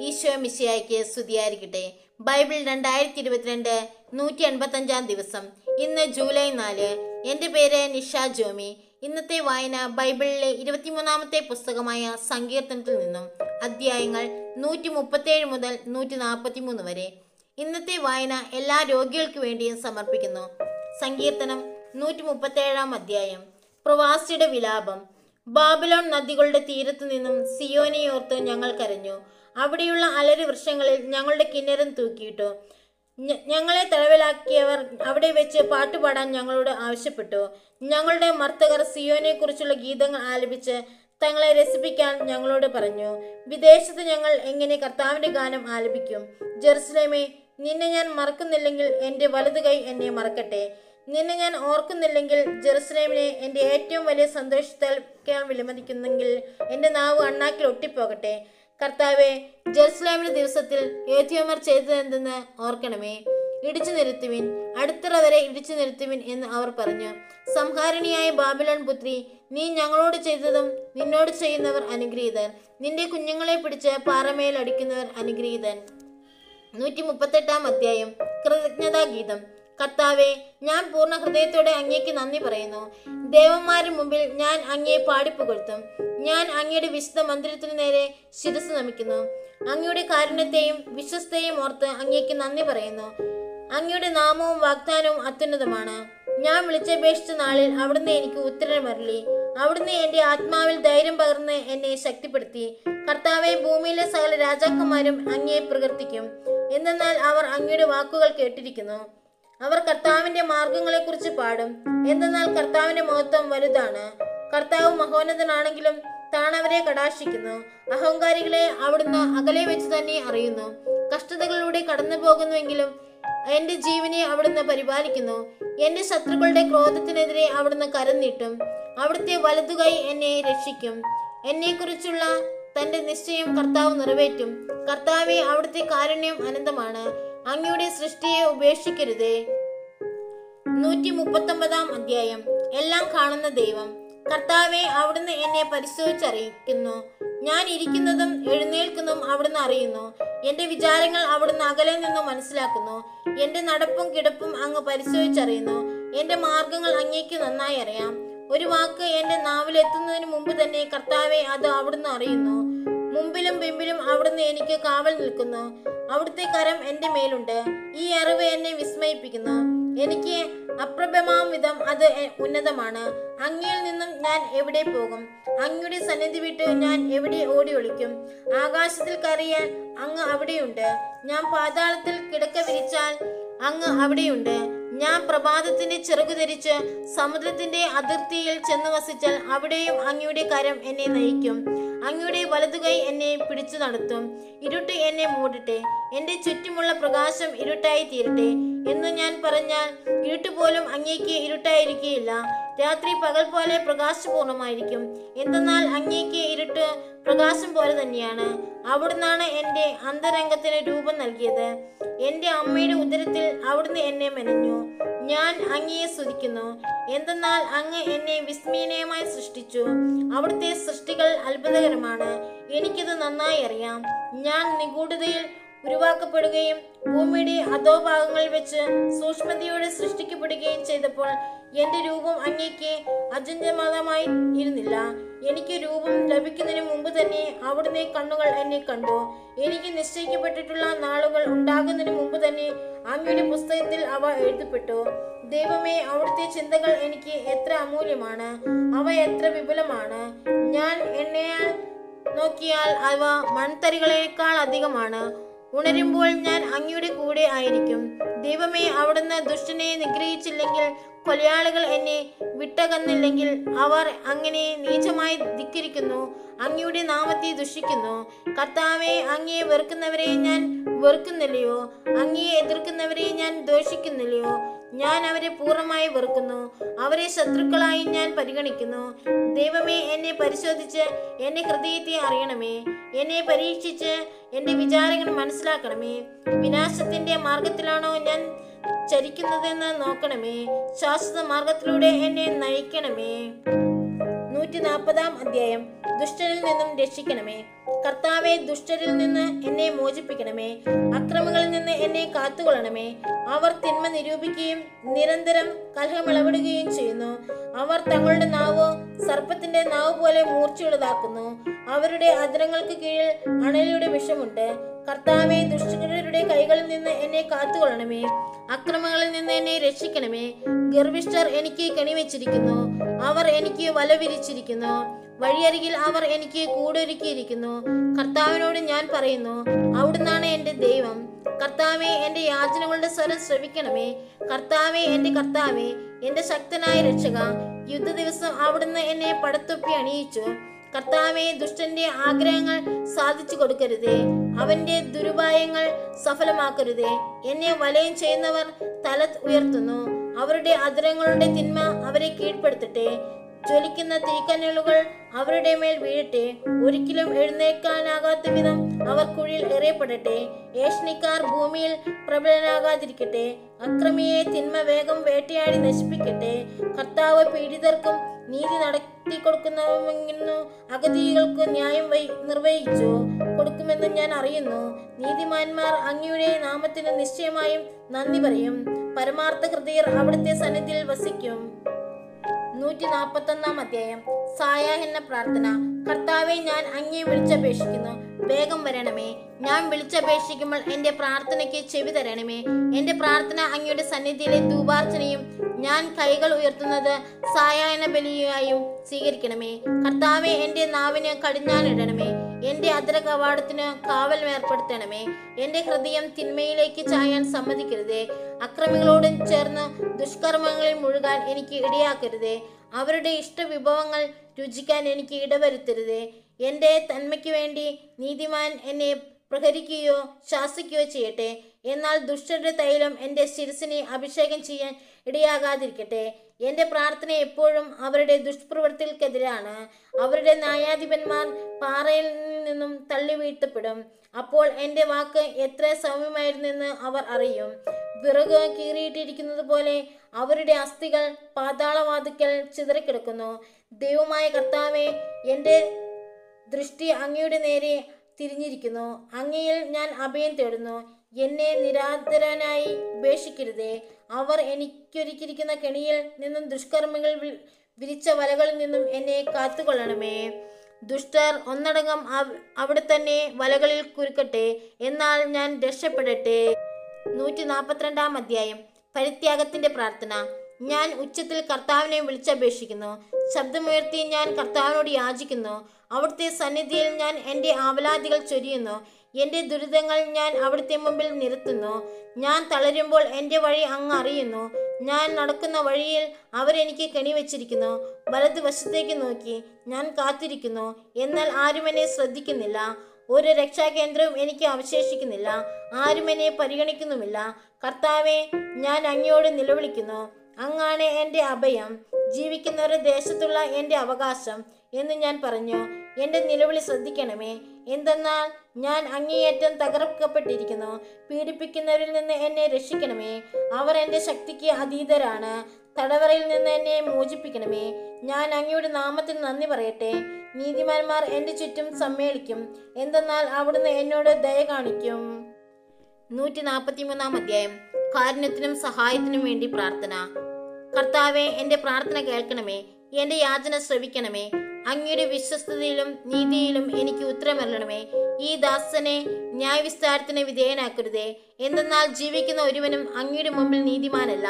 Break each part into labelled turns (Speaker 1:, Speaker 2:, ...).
Speaker 1: ഈശോ മിശിയായ്ക്ക് സ്തുതിയായിരിക്കട്ടെ. ബൈബിൾ രണ്ടായിരത്തി ഇരുപത്തിരണ്ട് നൂറ്റി എൺപത്തഞ്ചാം ദിവസം. ഇന്ന് ജൂലൈ നാല്. എന്റെ പേര് നിഷ ജോമി. ഇന്നത്തെ വായന ബൈബിളിലെ ഇരുപത്തിമൂന്നാമത്തെ പുസ്തകമായ സങ്കീർത്തനത്തിൽ നിന്നും അധ്യായങ്ങൾ നൂറ്റി മുപ്പത്തേഴ് മുതൽ നൂറ്റി നാൽപ്പത്തി മൂന്ന് വരെ. ഇന്നത്തെ വായന എല്ലാ രോഗികൾക്ക് വേണ്ടിയും സമർപ്പിക്കുന്നു. സങ്കീർത്തനം നൂറ്റി മുപ്പത്തേഴാം അധ്യായം. പ്രവാസിയുടെ വിലാപം. ബാബിലോൺ നദികളുടെ തീരത്തു നിന്നും സിയോനിയോർത്ത് ഞങ്ങൾ കരഞ്ഞു. അവിടെയുള്ള അലരി വൃക്ഷങ്ങളിൽ ഞങ്ങളുടെ കിന്നരം തൂക്കിയിട്ടു. ഞങ്ങളെ തടവിലാക്കിയവർ അവിടെ വെച്ച് പാട്ടുപാടാൻ ഞങ്ങളോട് ആവശ്യപ്പെട്ടു. ഞങ്ങളുടെ മർത്തകർ സിയോനെ കുറിച്ചുള്ള ഗീതങ്ങൾ ആലപിച്ച് തങ്ങളെ രസിപ്പിക്കാൻ ഞങ്ങളോട് പറഞ്ഞു. വിദേശത്ത് ഞങ്ങൾ എങ്ങനെ കർത്താവിന്റെ ഗാനം ആലപിക്കും? ജെറുസലേമേ നിന്നെ ഞാൻ മറക്കുന്നില്ലെങ്കിൽ എന്റെ വലതു കൈ എന്നെ മറക്കട്ടെ. നിന്നെ ഞാൻ ഓർക്കുന്നില്ലെങ്കിൽ ജെറുസലേമിനെ എന്റെ ഏറ്റവും വലിയ സന്തോഷത്താൽ വിലമതിക്കുന്നെങ്കിൽ എന്റെ നാവ് അണ്ണാക്കിൽ ഒട്ടിപ്പോകട്ടെ. കർത്താവെ ജെറുസലേമിന്റെ ദിവസത്തിൽ ഏത്യോമർ ചെയ്തതെന്തെന്ന് ഓർക്കണമേ. ഇടിച്ചു നിരുത്തുവിൻ അടുത്തറ വരെ ഇടിച്ചു നിരുത്തുവിൻ എന്ന് അവർ പറഞ്ഞു. സംഹാരിണിയായ ബാബിലോൺ പുത്രി നീ ഞങ്ങളോട് ചെയ്തതും നിന്നോട് ചെയ്യുന്നവർ അനുഗ്രഹീതൻ നിന്റെ കുഞ്ഞുങ്ങളെ പിടിച്ച് പാറമേൽ അടിക്കുന്നവർ അനുഗ്രഹീതൻ. നൂറ്റി മുപ്പത്തെട്ടാം അധ്യായം കൃതജ്ഞതാ ഗീതം. കർത്താവെ ഞാൻ പൂർണ ഹൃദയത്തോടെ അങ്ങേക്ക് നന്ദി പറയുന്നു. ദേവന്മാരുടെ മുമ്പിൽ ഞാൻ അങ്ങയെ പാടിപ്പുകഴ്ത്തും. ഞാൻ അങ്ങയുടെ വിശുദ്ധ മന്ദിരത്തിനു നേരെ ശിരസ് നമിക്കുന്നു. അങ്ങയുടെ കാരുണ്യത്തെയും വിശ്വസ്തയും ഓർത്ത് അങ്ങേക്ക് നന്ദി പറയുന്നു. അങ്ങയുടെ നാമവും വാഗ്ദാനവും അത്യുന്നതമാണ്. ഞാൻ വിളിച്ചപേക്ഷിച്ച നാളിൽ അവിടുന്ന് എനിക്ക് ഉത്തരമരളി അവിടുന്ന് എന്റെ ആത്മാവിൽ ധൈര്യം പകർന്ന് എന്നെ ശക്തിപ്പെടുത്തി. കർത്താവെ ഭൂമിയിലെ സകല രാജാക്കന്മാരും അങ്ങയെ പ്രകീർത്തിക്കും. എന്തെന്നാൽ അവർ അങ്ങയുടെ വാക്കുകൾ കേട്ടിരിക്കുന്നു. അവർ കർത്താവിന്റെ മാർഗങ്ങളെക്കുറിച്ച് പാടും. എന്തെന്നാൽ കർത്താവിന്റെ മഹത്വം വലുതാണ്. കർത്താവ് മഹോന്നതനാണെങ്കിലും താണവരെ കടാശിക്കുന്നു അഹങ്കാരികളെ അവിടുന്ന് അകലെ വെച്ച് തന്നെ അറിയുന്നു. കഷ്ടതകളിലൂടെ കടന്നു പോകുന്നുവെങ്കിലും എന്റെ ജീവനെ അവിടുന്ന് പരിപാലിക്കുന്നു. എന്റെ ശത്രുക്കളുടെ ക്രോധത്തിനെതിരെ അവിടുന്ന് കരം അവിടുത്തെ വലതുകൈ എന്നെ രക്ഷിക്കും. എന്നെക്കുറിച്ചുള്ള തന്റെ നിശ്ചയം കർത്താവ് നിറവേറ്റും. കർത്താവെ അവിടുത്തെ കാരുണ്യം അനന്തമാണ്. അങ്ങയുടെ സൃഷ്ടിയെ ഉപേക്ഷിക്കരുതേ. നൂറ്റി മുപ്പത്തൊമ്പതാം അധ്യായം. എല്ലാം കാണുന്ന ദൈവം കർത്താവെ അവിടുന്ന് എന്നെ പരിശോധിച്ചറിയിക്കുന്നു. ഞാൻ ഇരിക്കുന്നതും എഴുന്നേൽക്കുന്നതും അവിടുന്ന് അറിയുന്നു. എന്റെ വിചാരങ്ങൾ അവിടുന്ന് അകലെ നിന്നും മനസ്സിലാക്കുന്നു. എന്റെ നടപ്പും കിടപ്പും അങ്ങ് പരിശോധിച്ചറിയുന്നു. എന്റെ മാർഗങ്ങൾ അങ്ങേക്ക് നന്നായി അറിയാം. ഒരു വാക്ക് എന്റെ നാവിലെത്തുന്നതിന് മുമ്പ് തന്നെ കർത്താവെ അത് അവിടുന്ന് അറിയുന്നു. മുമ്പിലും പിമ്പിലും അവിടുന്ന് എനിക്ക് കാവൽ നിൽക്കുന്നു. അവിടുത്തെ കരം എന്റെ മേലുണ്ട്. ഈ അറിവ് എന്നെ വിസ്മയിപ്പിക്കുന്നു. എനിക്ക് അപ്രഭമാം വിധം അത് ഉന്നതമാണ്. അങ്ങയിൽ നിന്നും ഞാൻ എവിടെ പോകും? അങ്ങയുടെ സന്നിധി വിട്ട് ഞാൻ എവിടെ ഓടി ഒളിക്കും? ആകാശത്തിൽ കറിയാൻ അങ്ങ് അവിടെയുണ്ട്. ഞാൻ പാതാളത്തിൽ കിടക്ക വിരിച്ചാൽ അങ്ങ് അവിടെയുണ്ട്. ഞാൻ പ്രഭാതത്തിന്റെ ചിറകു ധരിച്ച് സമുദ്രത്തിന്റെ അതിർത്തിയിൽ ചെന്ന് വസിച്ചാൽ അവിടെയും അങ്ങയുടെ കരം എന്നെ നയിക്കും. അങ്ങയുടെ വലതുകൈ എന്നെ പിടിച്ചു നടത്തും. ഇരുട്ട് എന്നെ മൂടട്ടെ. എന്റെ ചുറ്റുമുള്ള പ്രകാശം ഇരുട്ടായി തീരട്ടെ. എന്ന് ഞാൻ പറഞ്ഞാൽ ഇരുട്ട് പോലും അങ്ങേക്ക് ഇരുട്ടായിരിക്കുകയില്ല. രാത്രി പകൽ പോലെ പ്രകാശപൂർണമായിരിക്കും. എന്തെന്നാൽ അങ്ങേക്ക് ഇരുട്ട് പ്രകാശം പോലെ തന്നെയാണ്. അവിടുന്നാണ് എന്റെ അന്തരംഗത്തിന് രൂപം നൽകിയത്. എന്റെ അമ്മയുടെ ഉദരത്തിൽ അവിടുന്ന് എന്നെ മെനഞ്ഞു. ഞാൻ അങ്ങയെ സ്തുതിക്കുന്നു. എന്തെന്നാൽ അങ്ങ് എന്നെ വിസ്മയനീയമായി സൃഷ്ടിച്ചു. അവിടുത്തെ സൃഷ്ടികൾ അത്ഭുതകരമാണ്. എനിക്കിത് നന്നായി അറിയാം. ഞാൻ നിഗൂഢതയിൽ ഉരുവാക്കപ്പെടുകയും ഭൂമിയുടെ അധോഭാഗങ്ങളിൽ വെച്ച് സൂക്ഷ്മതയോടെ സൃഷ്ടിക്കപ്പെടുകയും ചെയ്തപ്പോൾ എന്റെ രൂപം അങ്ങേക്ക് അജഞ്ചമതമായി ഇരുന്നില്ല. എനിക്ക് രൂപം ലഭിക്കുന്നതിന് മുമ്പ് തന്നെ അവിടുന്ന് കണ്ണുകൾ എന്നെ കണ്ടു. എനിക്ക് നിശ്ചയിക്കപ്പെട്ടിട്ടുള്ള നാളുകൾ ഉണ്ടാകുന്നതിന് മുമ്പ് തന്നെ അങ്ങയുടെ പുസ്തകത്തിൽ അവ എഴുതപ്പെട്ടു. ദൈവമേ അവിടുത്തെ ചിന്തകൾ എനിക്ക് എത്ര അമൂല്യമാണ്. അവ എത്ര വിപുലമാണ്. ഞാൻ എണ്ണയാൽ നോക്കിയാൽ അവ മൺതരികളേക്കാൾ അധികമാണ്. ഉണരുമ്പോൾ ഞാൻ അങ്ങയുടെ കൂടെ ആയിരിക്കും. ദൈവമേ അവിടുന്ന് ദുഷ്ടനെ നിഗ്രഹിച്ചില്ലെങ്കിൽ കൊലയാളികൾ എന്നെ വിട്ടകന്നില്ലെങ്കിൽ അവർ അങ്ങനെ നീചമായി ധിക്കരിക്കുന്നു അങ്ങയുടെ നാമത്തെ ദുഷിക്കുന്നു. കർത്താവെ അങ്ങയെ വെറുക്കുന്നവരെ ഞാൻ വെറുക്കുന്നില്ലയോ? അങ്ങയെ എതിർക്കുന്നവരെ ഞാൻ ദോഷിക്കുന്നില്ലയോ ഞാൻ അവരെ പൂർണമായി വെറുക്കുന്നു. അവരെ ശത്രുക്കളായി ഞാൻ പരിഗണിക്കുന്നു. ദൈവമേ എന്നെ പരിശോധിച്ച് എന്റെ ഹൃദയത്തെ അറിയണമേ. എന്നെ പരീക്ഷിച്ച് എന്റെ വിചാരങ്ങൾ മനസ്സിലാക്കണമേ. വിനാശത്തിന്റെ മാർഗത്തിലാണോ ഞാൻ ചരിക്കുന്നതെന്ന് നോക്കണമേ. ശാശ്വത മാർഗത്തിലൂടെ എന്നെ നയിക്കണമേ. നൂറ്റി നാൽപ്പതാം അധ്യായം. ദുഷ്ടരിൽ നിന്നും രക്ഷിക്കണമേ. കർത്താവെ ദുഷ്ടരിൽ നിന്ന് എന്നെ മോചിപ്പിക്കണമേ. അക്രമങ്ങളിൽ നിന്ന് എന്നെ കാത്തുകൊള്ളണമേ. അവർ തിന്മ നിരൂപിക്കുകയും നിരന്തരം കലഹമിളവിടുകയും ചെയ്യുന്നു. അവർ തങ്ങളുടെ നാവ് സർപ്പത്തിന്റെ നാവ് പോലെ മൂർച്ചയുള്ളതാക്കുന്നു. അവരുടെ അതിരങ്ങൾക്ക് കീഴിൽ അണലിയുടെ വിഷമുണ്ട്. കർത്താവെ ദുഷ്ടരുടെ കൈകളിൽ നിന്ന് എന്നെ കാത്തുകൊള്ളണമേ. അക്രമങ്ങളിൽ നിന്ന് എന്നെ രക്ഷിക്കണമേ. ഗർഭിഷ്ഠർ എനിക്ക് കെണിവെച്ചിരിക്കുന്നു. അവർ എനിക്ക് വല വിരിച്ചിരിക്കുന്നു വഴിയരികിൽ അവർ എനിക്ക് കൂടൊരുക്കിയിരിക്കുന്നു. കർത്താവിനോട് ഞാൻ പറയുന്നു അവിടുന്നാണ് എന്റെ ദൈവം. കർത്താവെ എന്റെ യാചനകളുടെ സ്വരം ശ്രവിക്കണമേ. കർത്താവെ എന്റെ കർത്താവെ എന്റെ ശക്തനായ രക്ഷക യുദ്ധ ദിവസം അവിടുന്ന് എന്നെ പടത്തൊപ്പി അണിയിച്ചു. കർത്താവെ ദുഷ്ടന്റെ ആഗ്രഹങ്ങൾ സാധിച്ചു കൊടുക്കരുതേ. അവന്റെ ദുരുപായങ്ങൾ സഫലമാക്കരുതേ. എന്നെ വലയം ചെയ്യുന്നവർ തല ഉയർത്തുന്നു. അവരുടെ അതിരങ്ങളുടെ തിന്മ അവരെ കീഴ്പ്പെടുത്തട്ടെ. ജ്വലിക്കുന്ന തീക്കനലുകൾ അവരുടെ മേൽ വീഴട്ടെ. ഒരിക്കലും എഴുന്നേൽക്കാനാകാത്ത വിധം അവർ കുഴിയിൽ എറിയപ്പെടട്ടെ. ഏഷണിക്കാർ ഭൂമിയിൽ പ്രബലനാകാതിരിക്കട്ടെ അക്രമിയെ തിന്മ വേഗം വേട്ടയാടി നശിപ്പിക്കട്ടെ. കർത്താവ് പീഡിതർക്കും നീതി നടത്തി കൊടുക്കുന്നവന്നു അഗതികൾക്ക് ന്യായം നിർവഹിച്ചു? കൊടുക്കുമെന്ന് ഞാൻ അറിയുന്നു. നീതിമാന്മാർ അങ്ങയുടെ നാമത്തിന് നിശ്ചയമായും നന്ദി പറയും. പരമാർത്ഥ ഹൃദയർ അവിടുത്തെ സന്നിധിയിൽ വസിക്കും. നൂറ്റി നാൽപ്പത്തി ഒന്നാം അധ്യായം സായാഹ്ന പ്രാർത്ഥന. കർത്താവെ ഞാൻ അങ്ങേ വിളിച്ചപേക്ഷിക്കുന്നു. വേഗം വരണമേ. ഞാൻ വിളിച്ചപേക്ഷിക്കുമ്പോൾ എന്റെ പ്രാർത്ഥനയ്ക്ക് ചെവി തരണമേ. എന്റെ പ്രാർത്ഥന അങ്ങയുടെ സന്നിധിയിലെ ധൂപാർച്ചനയും ഞാൻ കൈകൾ ഉയർത്തുന്നത് സായാഹ്ന ബലിയായും സ്വീകരിക്കണമേ. കർത്താവെ എന്റെ നാവിന് കടിഞ്ഞാനിടണമേ എന്റെ അതിര കവാടത്തിന് കാവൽ ഏർപ്പെടുത്തണമേ എന്റെ ഹൃദയം തിന്മയിലേക്ക് ചായാൻ സമ്മതിക്കരുതേ. അക്രമികളോട് ചേർന്ന് ദുഷ്കർമ്മങ്ങളിൽ മുഴുകാൻ എനിക്ക് ഇടയാക്കരുതേ. അവരുടെ ഇഷ്ടവിഭവങ്ങൾ രുചിക്കാൻ എനിക്ക് ഇടവരുത്തരുതേ. എന്റെ തന്മയ്ക്ക് വേണ്ടി നീതിമാൻ എന്നെ പ്രഹരിക്കുകയോ ശാസിക്കുകയോ ചെയ്യട്ടെ. എന്നാൽ ദുഷ്ടരുടെ തൈലം എന്റെ ശിരസിനെ അഭിഷേകം ചെയ്യാൻ ഇടയാകാതിരിക്കട്ടെ. എന്റെ പ്രാർത്ഥന എപ്പോഴും അവരുടെ ദുഷ്പ്രവൃത്തികൾക്കെതിരാണ്. അവരുടെ ന്യായാധിപന്മാർ പാറയിൽ നിന്നും തള്ളി വീഴ്ത്തപ്പെടും അപ്പോൾ എന്റെ വാക്ക് എത്ര സൗമ്യമായിരുന്നെന്ന് അവർ അറിയും. വിറക് കീറിയിട്ടിരിക്കുന്നത് പോലെ അവരുടെ അസ്ഥികൾ പാതാളവാതുക്കൽ ചിതറിക്കിടക്കുന്നു. ദൈവമായ കർത്താവെ എന്റെ ദൃഷ്ടി അങ്ങയുടെ നേരെ തിരിഞ്ഞിരിക്കുന്നു. അങ്ങയിൽ ഞാൻ അഭയം തേടുന്നു. എന്നെ നിരാതരനായി ഉപേക്ഷിക്കരുതേ. അവർ എനിക്കൊരുക്കിയിരിക്കുന്ന കെണിയിൽ നിന്നും ദുഷ്കർമ്മികൾ വിരിച്ച വലകളിൽ നിന്നും എന്നെ കാത്തുകൊള്ളണമേ. ദുഷ്ടർ ഒന്നടങ്കം അവ- അവിടെ തന്നെ വലകളിൽ കുരുക്കട്ടെ എന്നാൽ ഞാൻ രക്ഷപ്പെടട്ടെ. നൂറ്റി നാൽപ്പത്തിരണ്ടാം അധ്യായം. പരിത്യാഗത്തിന്റെ പ്രാർത്ഥന. ഞാൻ ഉച്ചത്തിൽ കർത്താവിനെ വിളിച്ചപേക്ഷിക്കുന്നു. ശബ്ദമുയർത്തി ഞാൻ കർത്താവിനോട് യാചിക്കുന്നു. അവിടുത്തെ സന്നിധിയിൽ ഞാൻ എന്റെ ആവലാദികൾ ചൊരിയുന്നു. എന്റെ ദുരിതങ്ങൾ ഞാൻ അവിടുത്തെ മുമ്പിൽ നിർത്തുന്നു ഞാൻ തളരുമ്പോൾ എന്റെ വഴി അങ്ങ് അറിയുന്നു. ഞാൻ നടക്കുന്ന വഴിയിൽ അവരെനിക്ക് കെണിവെച്ചിരിക്കുന്നു. വലതുവശത്തേക്ക് നോക്കി ഞാൻ കാത്തിരിക്കുന്നു. എന്നാൽ ആരും എന്നെ ശ്രദ്ധിക്കുന്നില്ല. ഒരു രക്ഷാകേന്ദ്രവും എനിക്ക് അവശേഷിക്കുന്നില്ല. ആരും എന്നെ പരിഗണിക്കുന്നുമില്ല. കർത്താവെ ഞാൻ അങ്ങയോട് നിലവിളിക്കുന്നു. അങ്ങാണ് എന്റെ അഭയം. ജീവിക്കുന്നവരുടെ ദേശത്തുള്ള എന്റെ അവകാശം. എന്ന് ഞാൻ പറഞ്ഞു. എന്റെ നിലവിളി ശ്രദ്ധിക്കണമേ. എന്തെന്നാൽ ഞാൻ അങ്ങേയറ്റം തകർക്കപ്പെട്ടിരിക്കുന്നു. പീഡിപ്പിക്കുന്നവരിൽ നിന്ന് എന്നെ രക്ഷിക്കണമേ. അവർ എന്റെ ശക്തിക്ക് അതീതരാണ്. തടവറയിൽ നിന്ന് എന്നെ മോചിപ്പിക്കണമേ. ഞാൻ അങ്ങയുടെ നാമത്തിൽ നന്ദി പറയട്ടെ. നീതിമാന്മാർ എന്റെ ചുറ്റും സമ്മേളിക്കും. എന്തെന്നാൽ അവിടുന്ന് എന്നോട് ദയ കാണിക്കും. നൂറ്റി നാൽപ്പത്തി മൂന്നാം അധ്യായം. കാരുണ്യത്തിനും സഹായത്തിനും വേണ്ടി പ്രാർത്ഥന. കർത്താവെ എന്റെ പ്രാർത്ഥന കേൾക്കണമേ. എന്റെ യാചന ശ്രവിക്കണമേ. അങ്ങയുടെ വിശ്വസ്തതയിലും നീതിയിലും എനിക്ക് ഉത്തരമല്ലണമേ ഈ ദാസനെ ന്യായവിസ്താരത്തിന് വിധേയനാക്കരുതേ. എന്തെന്നാൽ ജീവിക്കുന്ന ഒരുവനും അങ്ങയുടെ മുമ്പിൽ നീതിമാനല്ല.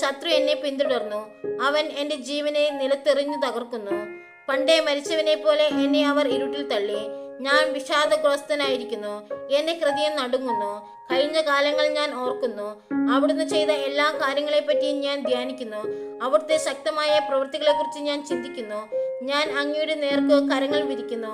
Speaker 1: ശത്രു എന്നെ പിന്തുടർന്നു. അവൻ എന്റെ ജീവനെ നിലത്തെറിഞ്ഞു തകർക്കുന്നു. പണ്ടേ മരിച്ചവനെ പോലെ എന്നെ അവർ ഇരുട്ടിൽ തള്ളി. ഞാൻ വിഷാദഗ്രസ്തനായിരിക്കുന്നു. എന്റെ ഹൃദയം നടുങ്ങുന്നു. കഴിഞ്ഞ കാലങ്ങൾ ഞാൻ ഓർക്കുന്നു. അവിടുന്ന് ചെയ്ത എല്ലാ കാര്യങ്ങളെപ്പറ്റിയും ഞാൻ ധ്യാനിക്കുന്നു. അവിടുത്തെ ശക്തമായ പ്രവൃത്തികളെക്കുറിച്ച് ഞാൻ ചിന്തിക്കുന്നു. ഞാൻ അങ്ങയുടെ നേർക്ക് കരങ്ങൾ വിരിക്കുന്നു.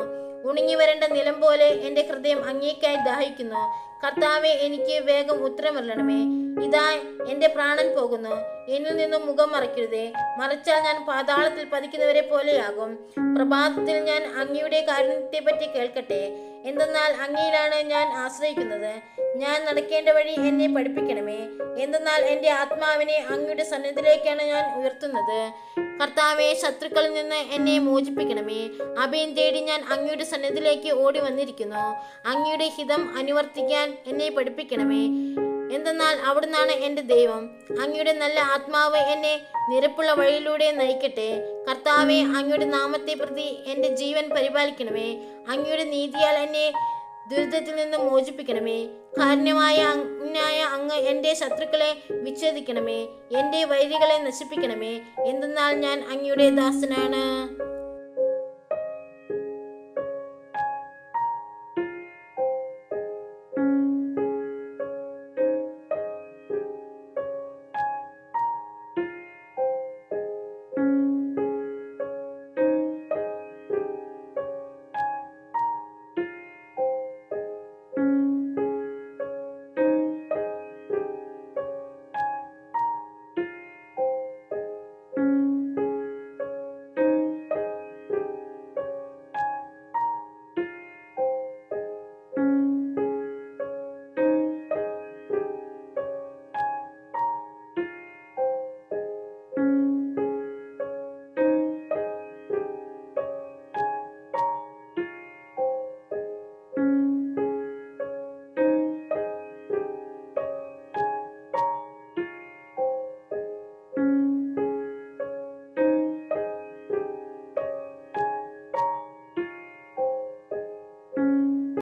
Speaker 1: ഉണങ്ങി വരേണ്ട നിലം പോലെ എന്റെ ഹൃദയം അങ്ങേക്കായി ദാഹിക്കുന്നു. കർത്താവെ എനിക്ക് വേഗം ഉത്തരമല്ലണമേ ഇതാ എന്റെ പ്രാണൻ പോകുന്നു. എന്നിൽ നിന്നും മുഖം മറയ്ക്കരുതേ. മറിച്ചാൽ ഞാൻ പാതാളത്തിൽ പതിക്കുന്നവരെ പോലെയാകും. പ്രഭാതത്തിൽ ഞാൻ അങ്ങയുടെ കാരുണ്യത്തെ പറ്റി കേൾക്കട്ടെ. എന്തെന്നാൽ അങ്ങയിലാണ് ഞാൻ ആശ്രയിക്കുന്നത്. ഞാൻ നടക്കേണ്ട വഴി എന്നെ പഠിപ്പിക്കണമേ. എന്തെന്നാൽ എന്റെ ആത്മാവിനെ അങ്ങയുടെ സന്നിധിയിലേക്കാണ് ഞാൻ ഉയർത്തുന്നത്. കർത്താവെ ശത്രുക്കളിൽ നിന്ന് എന്നെ മോചിപ്പിക്കണമേ. അഭയം തേടി ഞാൻ അങ്ങയുടെ സന്നിധിയിലേക്ക് ഓടി വന്നിരിക്കുന്നു. അങ്ങയുടെ ഹിതം അനുവർത്തിക്കാൻ എന്നെ പഠിപ്പിക്കണമേ. എന്തെന്നാൽ അവിടുന്നാണ് എന്റെ ദൈവം. അങ്ങയുടെ നല്ല ആത്മാവ് എന്നെ നിരപ്പുള്ള വഴിയിലൂടെ നയിക്കട്ടെ. കർത്താവെ അങ്ങയുടെ നാമത്തെ പ്രതി എന്റെ ജീവൻ പരിപാലിക്കണമേ. അങ്ങയുടെ നീതിയാൽ എന്നെ ദുരിതത്തിൽ നിന്ന് മോചിപ്പിക്കണമേ. കാരുണ്യമായ അങ്ങായ അങ്ങ് എന്റെ ശത്രുക്കളെ വിച്ഛേദിക്കണമേ. എന്റെ വൈരികളെ നശിപ്പിക്കണമേ. എന്തെന്നാൽ ഞാൻ അങ്ങയുടെ ദാസനാണ്.